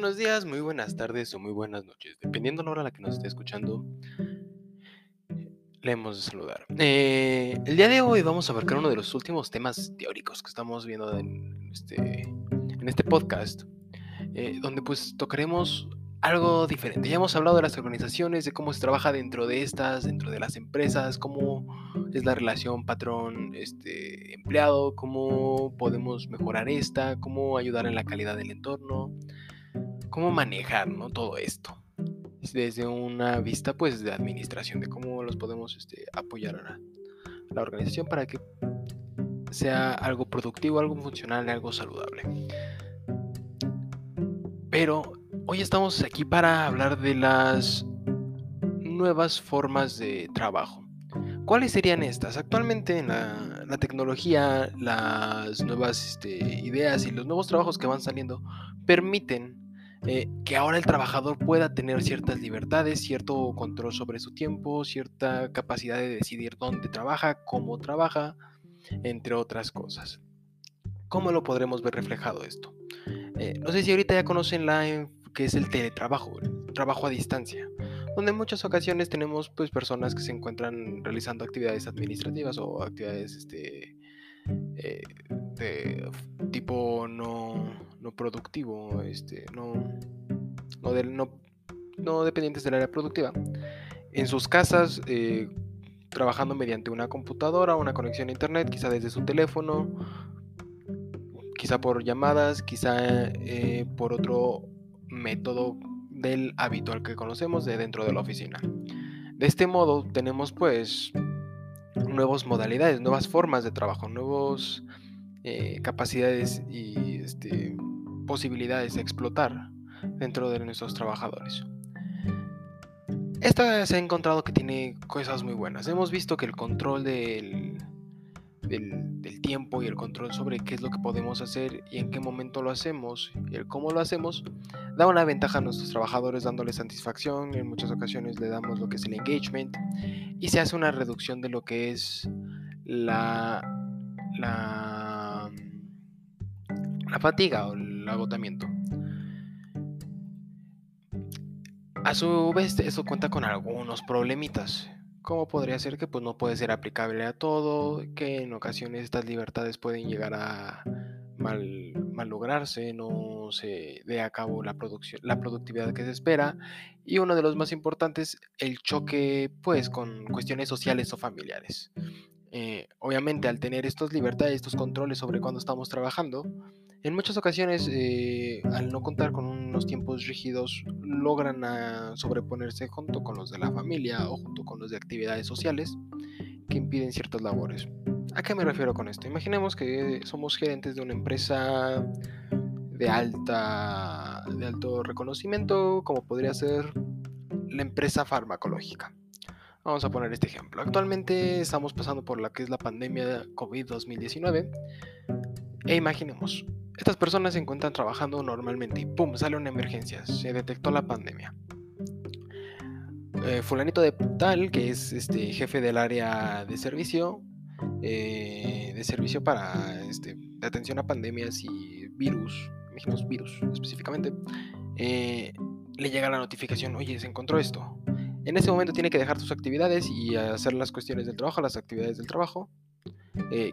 buenos días, muy buenas tardes o muy buenas noches. Dependiendo de la hora a la que nos esté escuchando, le hemos de saludar. Eh, el día de hoy vamos a abarcar uno de los últimos temas teóricos que estamos viendo en este, este podcast, eh, donde pues tocaremos algo diferente. Ya hemos hablado de las organizaciones, de cómo se trabaja dentro de estas, dentro de las empresas, cómo es la relación patrón este, empleado, cómo podemos mejorar esta, cómo ayudar en la calidad del entorno, cómo manejar ¿no? todo esto. Desde una vista pues de administración, de cómo los podemos este, apoyar a la organización para que sea algo productivo, algo funcional, algo saludable. Pero Hoy estamos aquí para hablar de las nuevas formas de trabajo. ¿Cuáles serían estas? Actualmente en la, tecnología, las nuevas este, ideas y los nuevos trabajos que van saliendo permiten eh, que ahora el trabajador pueda tener ciertas libertades, cierto control sobre su tiempo, cierta capacidad de decidir dónde trabaja, cómo trabaja, entre otras cosas. ¿Cómo lo podremos ver reflejado esto? Eh, no sé si ahorita ya conocen la que es el teletrabajo, el trabajo a distancia, donde en muchas ocasiones tenemos pues personas que se encuentran realizando actividades administrativas o actividades este, eh, de tipo no, no productivo, este, no, no, no, dependientes del área productiva, en sus casas eh, trabajando mediante una computadora, una conexión a internet, quizá desde su teléfono, quizá por llamadas, quizá eh, por otro método del habitual que conocemos de dentro de la oficina. De este modo tenemos pues nuevas modalidades, nuevas formas de trabajo, nuevas eh, capacidades y este, posibilidades de explotar dentro de nuestros trabajadores. Esta se ha encontrado que tiene cosas muy buenas. Hemos visto que el control del, del, tiempo y el control sobre qué es lo que podemos hacer y en qué momento lo hacemos y el cómo lo hacemos, da una ventaja a nuestros trabajadores dándoles satisfacción, en muchas ocasiones le damos lo que es el engagement y se hace una reducción de lo que es la, la, fatiga o el agotamiento. A su vez, eso cuenta con algunos problemitas. ¿Cómo podría ser que pues, no puede ser aplicable a todo, que en ocasiones estas libertades pueden llegar a mal, lograrse, no se dé a cabo la, producción, la productividad que se espera y uno de los más importantes, el choque pues con cuestiones sociales o familiares. Eh, obviamente al tener estas libertades, estos controles sobre cuándo estamos trabajando, en muchas ocasiones, eh, al no contar con unos tiempos rígidos, logran ah, sobreponerse junto con los de la familia o junto con los de actividades sociales que impiden ciertas labores. ¿A qué me refiero con esto? Imaginemos que somos gerentes de una empresa de, alta, de alto reconocimiento, como podría ser la empresa farmacológica. Vamos a poner este ejemplo. Actualmente estamos pasando por la que es la pandemia COVID-2019 e imaginemos, estas personas se encuentran trabajando normalmente y ¡pum! sale una emergencia, se detectó la pandemia. Eh, fulanito de tal, que es este jefe del área de servicio, eh, de servicio para este, atención a pandemias y virus, imaginemos virus específicamente, eh, le llega la notificación, oye, se encontró esto. En ese momento tiene que dejar sus actividades y hacer las cuestiones del trabajo, las actividades del trabajo,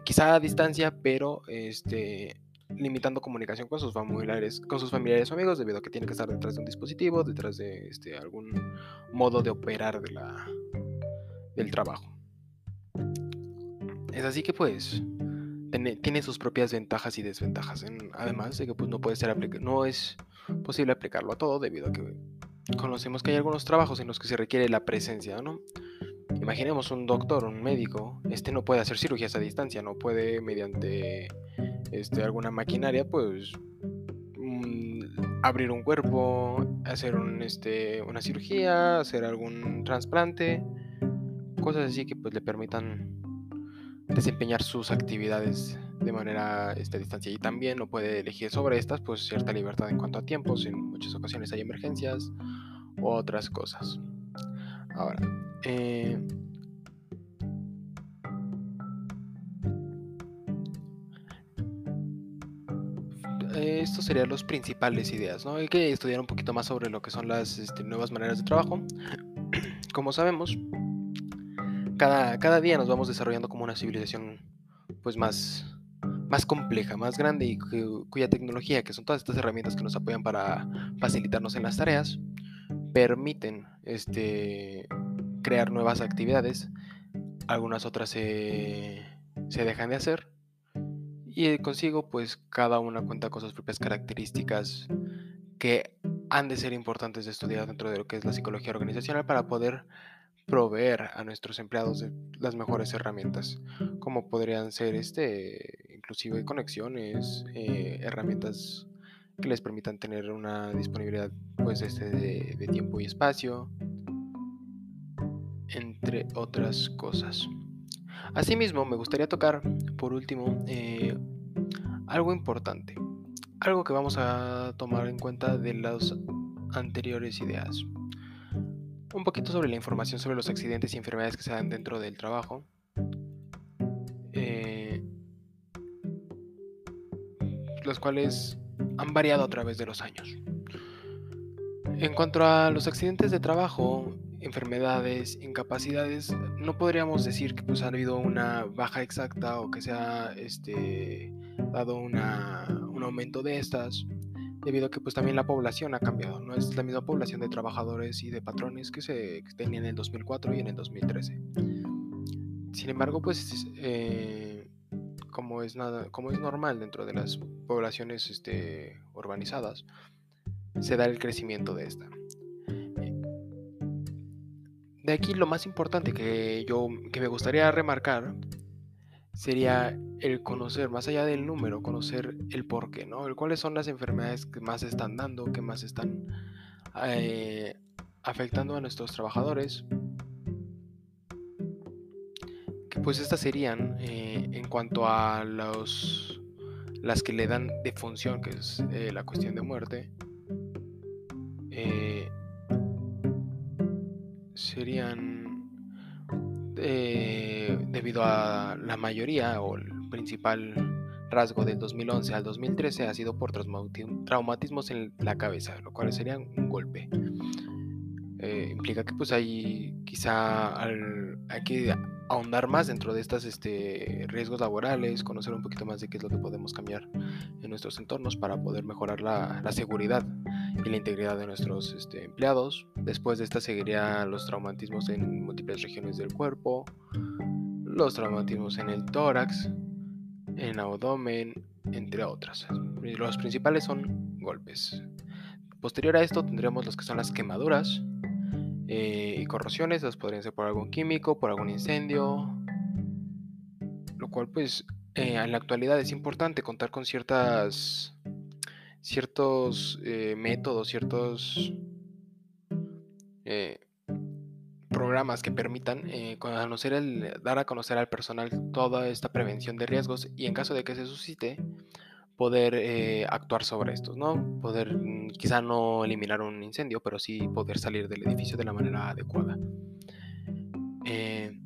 quizá a distancia, pero este, limitando comunicación con sus familiares, con sus familiares o amigos, debido a que tiene que estar detrás de un dispositivo, detrás de este, algún modo de operar de la, del trabajo. Es así que pues tiene, sus propias ventajas y desventajas. además de que pues, no puede ser no es posible aplicarlo a todo debido a que conocemos que hay algunos trabajos en los que se requiere la presencia, ¿no? Imaginemos un doctor, un médico, este no puede hacer cirugías a distancia, no puede mediante este, alguna maquinaria, pues mm, abrir un cuerpo, hacer este, una cirugía, hacer algún trasplante, cosas así que pues le permitan desempeñar sus actividades de manera este, a distancia. Y también no puede elegir sobre estas pues cierta libertad en cuanto a tiempos en muchas ocasiones hay emergencias u otras cosas. Ahora eh, eh, estos serían los principales ideas, ¿no? Hay que estudiar un poquito más sobre lo que son las este, nuevas maneras de trabajo. Como sabemos, cada, cada día nos vamos desarrollando como una civilización pues más, más compleja, más grande y cuya tecnología, que son todas estas herramientas que nos apoyan para facilitarnos en las tareas, permiten este, crear nuevas actividades, algunas otras se, se dejan de hacer y consigo pues cada una cuenta con sus propias características que han de ser importantes de estudiar dentro de lo que es la psicología organizacional para poder proveer a nuestros empleados de las mejores herramientas, como podrían ser este, inclusive conexiones, eh, herramientas que les permitan tener una disponibilidad pues este de, tiempo y espacio, entre otras cosas. Asimismo, me gustaría tocar, por último, eh, algo importante, algo que vamos a tomar en cuenta de las anteriores ideas un poquito sobre la información sobre los accidentes y enfermedades que se dan dentro del trabajo. Eh, los cuales han variado a través de los años. En cuanto a los accidentes de trabajo, enfermedades, incapacidades, no podríamos decir que pues, ha habido una baja exacta o que se ha este, dado un aumento de estas debido a que pues también la población ha cambiado, no es la misma población de trabajadores y de patrones que se tenían en el 2004 y en el 2013. Sin embargo, pues eh, como, es nada, como es normal dentro de las poblaciones este, urbanizadas, se da el crecimiento de esta. De aquí lo más importante que yo que me gustaría remarcar sería el conocer, más allá del número, conocer el por qué, ¿no? cuáles son las enfermedades que más están dando, que más están eh, afectando a nuestros trabajadores. Que pues estas serían eh, en cuanto a los, las que le dan de función, que es eh, la cuestión de muerte. Serían debido a la mayoría o el principal rasgo del 2011 al 2013 ha sido por traumatismos en la cabeza, lo cual sería un golpe. Eh, implica que pues hay quizá hay que ahondar más dentro de estos este, riesgos laborales, conocer un poquito más de qué es lo que podemos cambiar en nuestros entornos para poder mejorar la, seguridad y la integridad de nuestros este, empleados. Después de esta seguiría los traumatismos en múltiples regiones del cuerpo, los traumatismos en el tórax, en abdomen, entre otras. Los principales son golpes. Posterior a esto tendremos los que son las quemaduras eh, y corrosiones, las podrían ser por algún químico, por algún incendio, lo cual pues eh, en la actualidad es importante contar con ciertas ciertos eh, métodos, ciertos programas que permitan dar a conocer al personal toda esta prevención de riesgos y en caso de que se suscite, poder eh, actuar sobre estos, ¿no? Poder mm, quizá no eliminar un incendio, pero sí poder salir del edificio de la manera adecuada. Eh,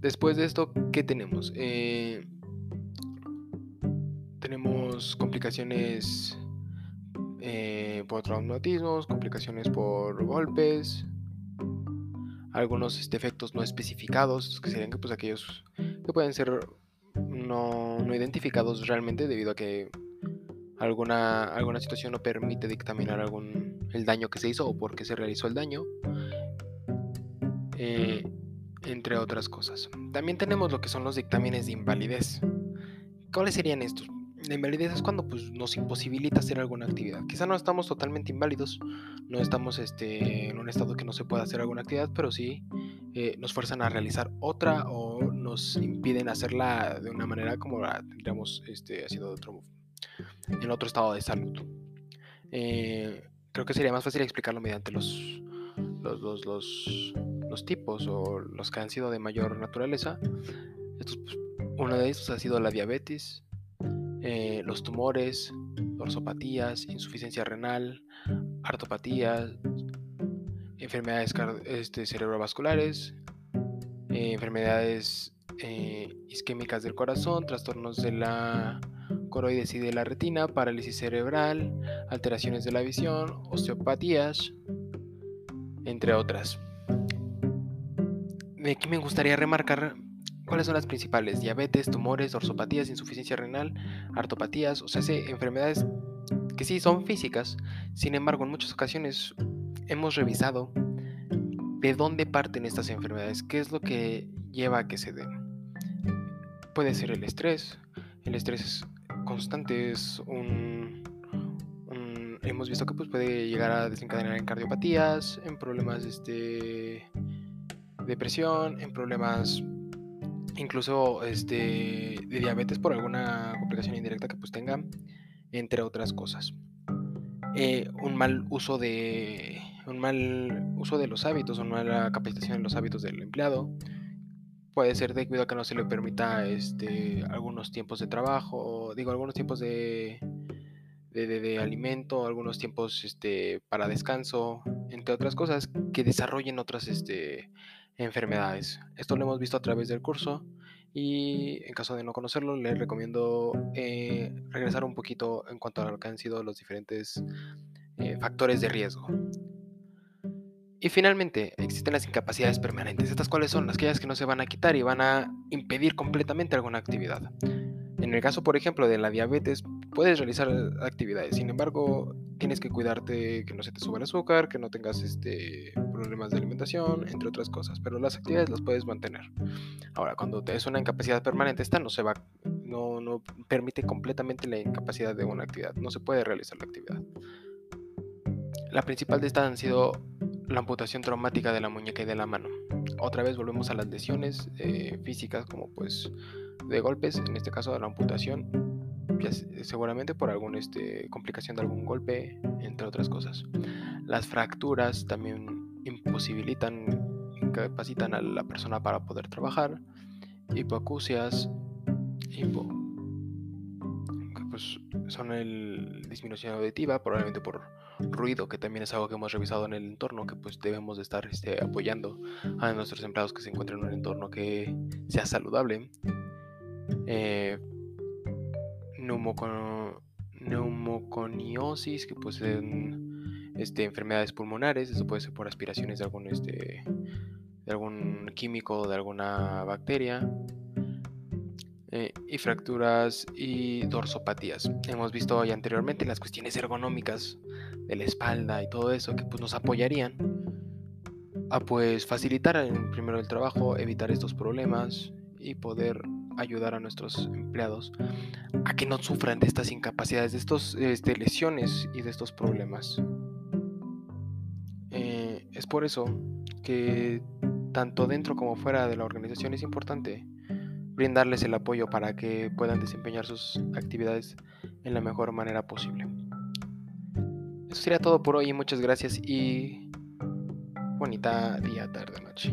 después de esto, ¿qué tenemos? tenemos complicaciones por traumatismos, complicaciones por golpes, algunos este, efectos no especificados, que serían pues, aquellos que pueden ser no, no, identificados realmente debido a que alguna, alguna situación no permite dictaminar algún, el daño que se hizo o por qué se realizó el daño, eh, entre otras cosas. También tenemos lo que son los dictámenes de invalidez. ¿Cuáles serían estos? La invalidez es cuando pues, nos imposibilita hacer alguna actividad. Quizá no estamos totalmente inválidos, no estamos este, en un estado que no se pueda hacer alguna actividad, pero sí eh, nos fuerzan a realizar otra o nos impiden hacerla de una manera como la tendríamos este, haciendo otro, en otro estado de salud. Eh, creo que sería más fácil explicarlo mediante los, los, los, los, los tipos o los que han sido de mayor naturaleza. Estos, pues, uno de estos ha sido la diabetes, eh, los tumores, dorsopatías, insuficiencia renal, artopatías, enfermedades este, cerebrovasculares, eh, enfermedades eh, isquémicas del corazón, trastornos de la coroides y de la retina, parálisis cerebral, alteraciones de la visión, osteopatías, entre otras. Aquí me gustaría remarcar cuáles son las principales: diabetes, tumores, orsopatías, insuficiencia renal, artopatías, o sea, enfermedades que sí son físicas. Sin embargo, en muchas ocasiones hemos revisado de dónde parten estas enfermedades, qué es lo que lleva a que se den. Puede ser el estrés, el estrés constante es un, hemos visto que pues, puede llegar a desencadenar en cardiopatías, en problemas este, de presión, en problemas incluso este, de diabetes por alguna complicación indirecta que pues tenga, entre otras cosas. Eh, un mal uso de un mal uso de los hábitos, una mala capacitación en los hábitos del empleado. Puede ser debido a que no se le permita este, algunos tiempos de trabajo, digo, algunos tiempos de, de, alimento, algunos tiempos este, para descanso, entre otras cosas, que desarrollen otras este, enfermedades. Esto lo hemos visto a través del curso y en caso de no conocerlo, les recomiendo eh, regresar un poquito en cuanto a lo que han sido los diferentes eh, factores de riesgo. Y finalmente, existen las incapacidades permanentes. ¿Estas cuáles son? Las aquellas que no se van a quitar y van a impedir completamente alguna actividad. En el caso, por ejemplo, de la diabetes, puedes realizar actividades, sin embargo, tienes que cuidarte que no se te suba el azúcar, que no tengas este, problemas de alimentación, entre otras cosas, pero las actividades las puedes mantener. Ahora, cuando te es una incapacidad permanente, esta no se va, no, no permite completamente la incapacidad de una actividad, no se puede realizar la actividad. La principal de estas han sido la amputación traumática de la muñeca y de la mano. Otra vez volvemos a las lesiones eh, físicas como pues de golpes, en este caso de la amputación, seguramente por alguna este, complicación de algún golpe, entre otras cosas. Las fracturas también imposibilitan, incapacitan a la persona para poder trabajar. Hipoacusias, hipo, pues son el disminución auditiva, probablemente por ruido, que también es algo que hemos revisado en el entorno, que pues debemos de estar este, apoyando a nuestros empleados que se encuentren en un entorno que sea saludable. Eh, que poseen este, enfermedades pulmonares, eso puede ser por aspiraciones de algún, este, de algún químico o de alguna bacteria. Eh, y fracturas y dorsopatías. Hemos visto ya anteriormente las cuestiones ergonómicas de la espalda y todo eso que pues, nos apoyarían a pues facilitar en primero el trabajo, evitar estos problemas y poder ayudar a nuestros empleados a que no sufran de estas incapacidades, de estas este, lesiones y de estos problemas. Eh, es por eso que tanto dentro como fuera de la organización es importante brindarles el apoyo para que puedan desempeñar sus actividades en la mejor manera posible. Eso sería todo por hoy, muchas gracias y bonita día, tarde, noche.